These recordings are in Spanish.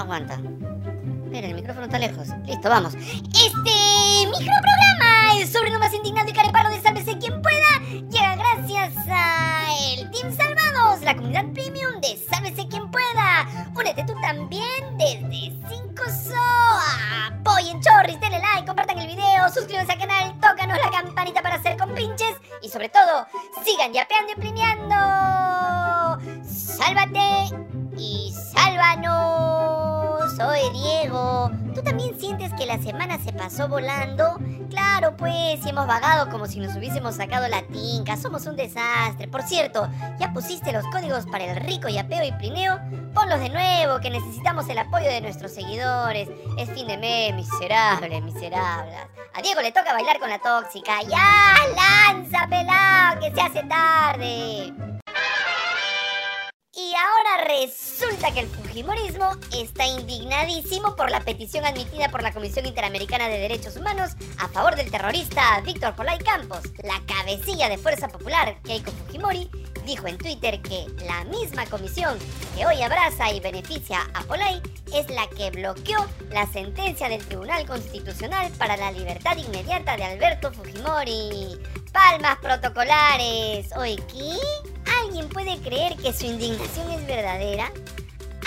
aguanta. Mira, el micrófono está lejos. Listo, vamos. Este microprograma, el sobre más indignado y carepalo de Sálvese quien pueda, llega gracias a el Team Salvados, la comunidad premium de Sálvese quien pueda. Únete tú también desde 5 SOA. Apoyen chorris, denle like, compartan el video, suscríbanse al canal, tócanos la campanita para hacer compinches y sobre todo, sigan yapeando y plineando. ¿Tú también sientes que la semana se pasó volando? Claro, pues, si hemos vagado como si nos hubiésemos sacado la tinca. Somos un desastre. Por cierto, ¿ya pusiste los códigos para el rico yapeo y plineo? Ponlos de nuevo, que necesitamos el apoyo de nuestros seguidores. Es fin de mes, miserables, miserables. A Diego le toca bailar con la tóxica. ¡Ya! ¡Lanza, pelado! ¡Que se hace tarde! Y ahora resulta que el Fujimorismo está indignadísimo por la petición admitida por la Comisión Interamericana de Derechos Humanos a favor del terrorista Víctor Polay Campos. La cabecilla de Fuerza Popular, Keiko Fujimori, dijo en Twitter que la misma comisión que hoy abraza y beneficia a Polay es la que bloqueó la sentencia del Tribunal Constitucional para la libertad inmediata de Alberto Fujimori. Palmas protocolares. ¿Alguien puede creer que su indignación es verdadera?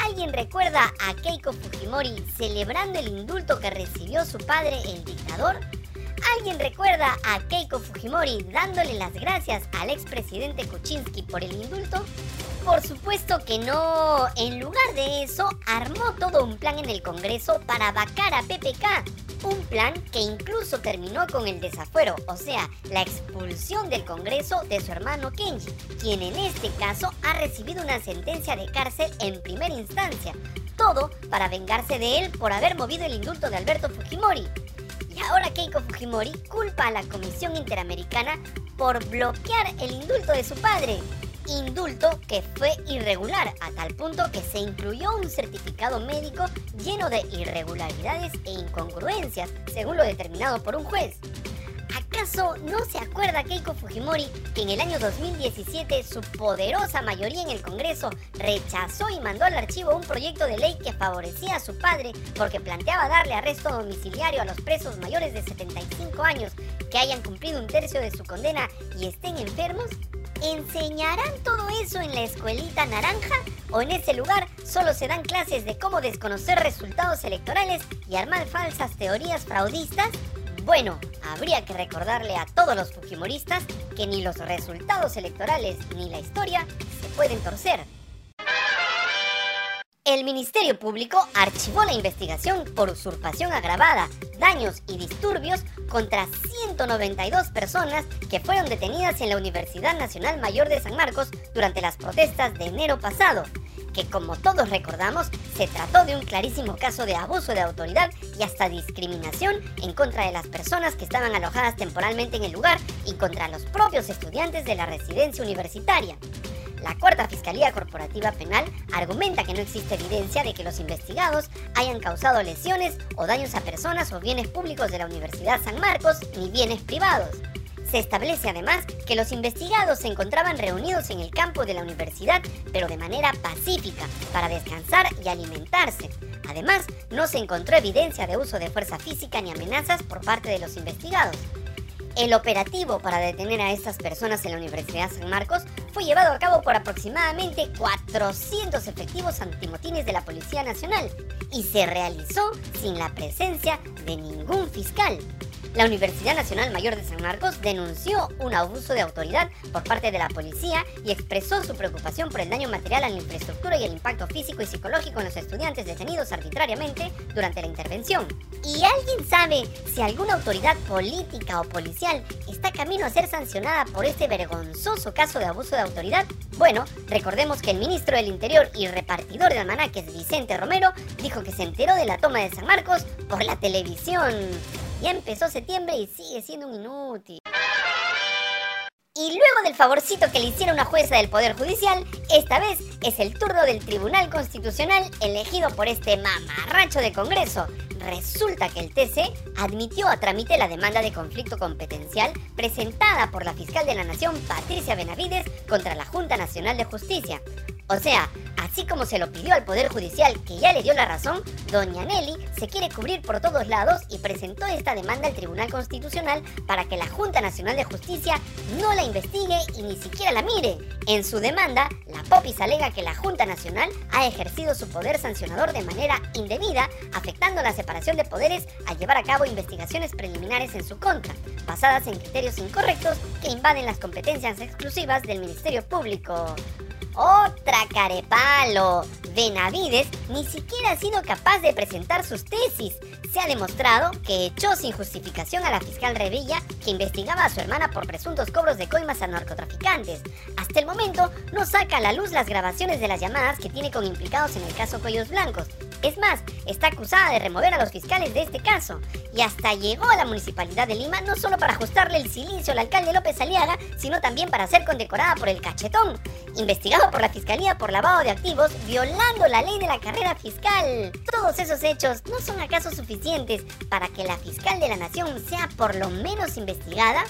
¿Alguien recuerda a Keiko Fujimori celebrando el indulto que recibió su padre, el dictador? ¿Alguien recuerda a Keiko Fujimori dándole las gracias al expresidente Kuczynski por el indulto? Por supuesto que no. En lugar de eso, armó todo un plan en el Congreso para vacar a PPK. Un plan que incluso terminó con el desafuero, o sea, la expulsión del Congreso de su hermano Kenji, quien en este caso ha recibido una sentencia de cárcel en primera instancia. Todo para vengarse de él por haber movido el indulto de Alberto Fujimori. Y ahora Keiko Fujimori culpa a la Comisión Interamericana por bloquear el indulto de su padre. Indulto que fue irregular a tal punto que se incluyó un certificado médico lleno de irregularidades e incongruencias, según lo determinado por un juez. ¿Acaso no se acuerda Keiko Fujimori que en el año 2017 su poderosa mayoría en el Congreso rechazó y mandó al archivo un proyecto de ley que favorecía a su padre porque planteaba darle arresto domiciliario a los presos mayores de 75 años que hayan cumplido un tercio de su condena y estén enfermos? ¿Enseñarán todo eso en la escuelita naranja? ¿O en ese lugar solo se dan clases de cómo desconocer resultados electorales y armar falsas teorías fraudistas? Bueno, habría que recordarle a todos los fujimoristas que ni los resultados electorales ni la historia se pueden torcer. El Ministerio Público archivó la investigación por usurpación agravada, daños y disturbios contra 192 personas que fueron detenidas en la Universidad Nacional Mayor de San Marcos durante las protestas de enero pasado, que como todos recordamos se trató de un clarísimo caso de abuso de autoridad y hasta discriminación en contra de las personas que estaban alojadas temporalmente en el lugar y contra los propios estudiantes de la residencia universitaria. La cuarta Fiscalía Corporativa Penal argumenta que no existe evidencia de que los investigados hayan causado lesiones o daños a personas o bienes públicos de la Universidad San Marcos ni bienes privados. Se establece además que los investigados se encontraban reunidos en el campo de la universidad, pero de manera pacífica, para descansar y alimentarse. Además, no se encontró evidencia de uso de fuerza física ni amenazas por parte de los investigados. El operativo para detener a estas personas en la Universidad San Marcos fue llevado a cabo por aproximadamente 400 efectivos antimotines de la Policía Nacional y se realizó sin la presencia de ningún fiscal. La Universidad Nacional Mayor de San Marcos denunció un abuso de autoridad por parte de la policía y expresó su preocupación por el daño material a la infraestructura y el impacto físico y psicológico en los estudiantes detenidos arbitrariamente durante la intervención. ¿Y alguien sabe si alguna autoridad política o policial está camino a ser sancionada por este vergonzoso caso de abuso de autoridad? Bueno, recordemos que el ministro del Interior y repartidor de almanaques Vicente Romero dijo que se enteró de la toma de San Marcos por la televisión. Ya empezó septiembre y sigue siendo un inútil. Y luego del favorcito que le hiciera una jueza del Poder Judicial, esta vez es el turno del Tribunal Constitucional elegido por este mamarracho de Congreso. Resulta que el TC admitió a trámite la demanda de conflicto competencial presentada por la fiscal de la Nación, Patricia Benavides, contra la Junta Nacional de Justicia. O sea, así como se lo pidió al Poder Judicial, que ya le dio la razón, doña Nelly se quiere cubrir por todos lados y presentó esta demanda al Tribunal Constitucional para que la Junta Nacional de Justicia no la investigue y ni siquiera la mire. En su demanda, la Popis alega que la Junta Nacional ha ejercido su poder sancionador de manera indebida, afectando la separación de poderes a llevar a cabo investigaciones preliminares en su contra, basadas en criterios incorrectos que invaden las competencias exclusivas del Ministerio Público. Otra carepalo. Benavides ni siquiera ha sido capaz de presentar sus tesis. Se ha demostrado que echó sin justificación a la fiscal Revilla, que investigaba a su hermana por presuntos cobros de coimas a narcotraficantes. Hasta el momento no saca a la luz las grabaciones de las llamadas que tiene con implicados en el caso Cuellos Blancos. Es más, está acusada de remover a los fiscales de este caso. Y hasta llegó a la municipalidad de Lima no solo para ajustarle el silicio al alcalde López Aliaga, sino también para ser condecorada por el cachetón, investigado por la fiscalía por lavado de activos, violando la ley de la carrera fiscal. Todos esos hechos no son acaso suficientes para que la fiscal de la nación sea por lo menos investigada.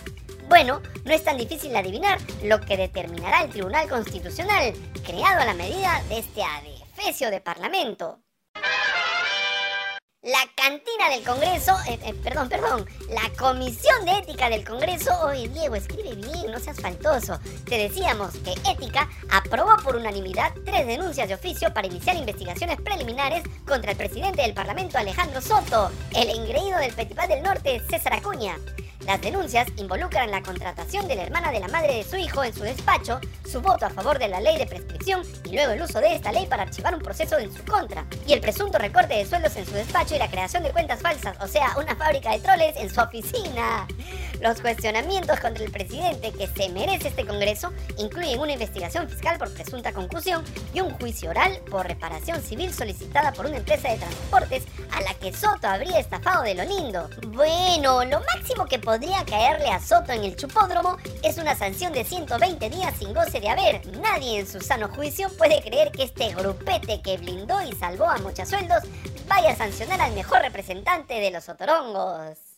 Bueno, no es tan difícil adivinar lo que determinará el Tribunal Constitucional, creado a la medida de este adefesio de Parlamento. La cantina del Congreso, eh, eh, perdón, perdón, la Comisión de Ética del Congreso, oye Diego, escribe bien, no seas faltoso. Te decíamos que Ética aprobó por unanimidad tres denuncias de oficio para iniciar investigaciones preliminares contra el presidente del Parlamento Alejandro Soto, el engreído del Petipá del Norte César Acuña. Las denuncias involucran la contratación de la hermana de la madre de su hijo en su despacho, su voto a favor de la ley de prescripción y luego el uso de esta ley para archivar un proceso en su contra, y el presunto recorte de sueldos en su despacho y la creación de cuentas falsas, o sea, una fábrica de troles en su oficina. Los cuestionamientos contra el presidente que se merece este Congreso incluyen una investigación fiscal por presunta concusión y un juicio oral por reparación civil solicitada por una empresa de transportes a la que Soto habría estafado de lo lindo. Bueno, lo máximo que podría caerle a Soto en el chupódromo es una sanción de 120 días sin goce de haber. Nadie en su sano juicio puede creer que este grupete que blindó y salvó a muchos sueldos vaya a sancionar al mejor representante de los otorongos.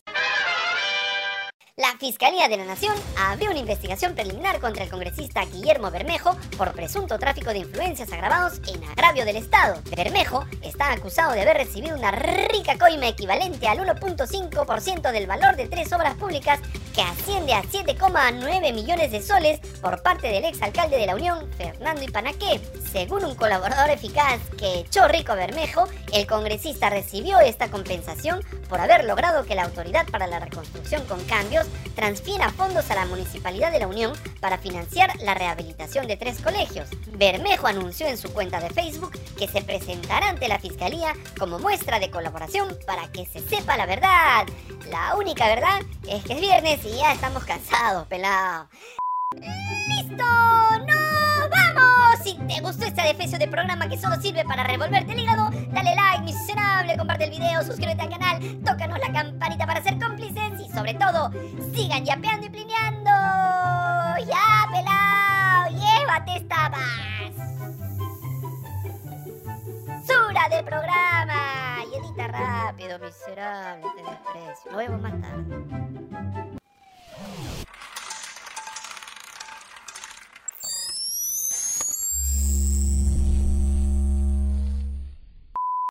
La Fiscalía de la Nación abrió una investigación preliminar contra el congresista Guillermo Bermejo por presunto tráfico de influencias agravados en agravio del Estado. Bermejo está acusado de haber recibido una rica coima equivalente al 1.5% del valor de tres obras públicas que asciende a 7,9 millones de soles por parte del exalcalde de la Unión, Fernando Ipanaqué. Según un colaborador eficaz que echó rico Bermejo, el congresista recibió esta compensación por haber logrado que la Autoridad para la Reconstrucción con Cambios transfiera fondos a la Municipalidad de la Unión para financiar la rehabilitación de tres colegios. Bermejo anunció en su cuenta de Facebook que se presentará ante la Fiscalía como muestra de colaboración para que se sepa la verdad. La única verdad es que es viernes y ya estamos cansados, pelado. ¡Listo! Te gustó este defecio de programa que solo sirve para revolverte el hígado, dale like, miserable, comparte el video, suscríbete al canal, tócanos la campanita para ser cómplices y sobre todo, sigan yapeando y plineando. ¡Ya, pelado! ¡Llévate esta basura de programa! Y edita rápido, miserable, te desprecio. Nos vemos más tarde.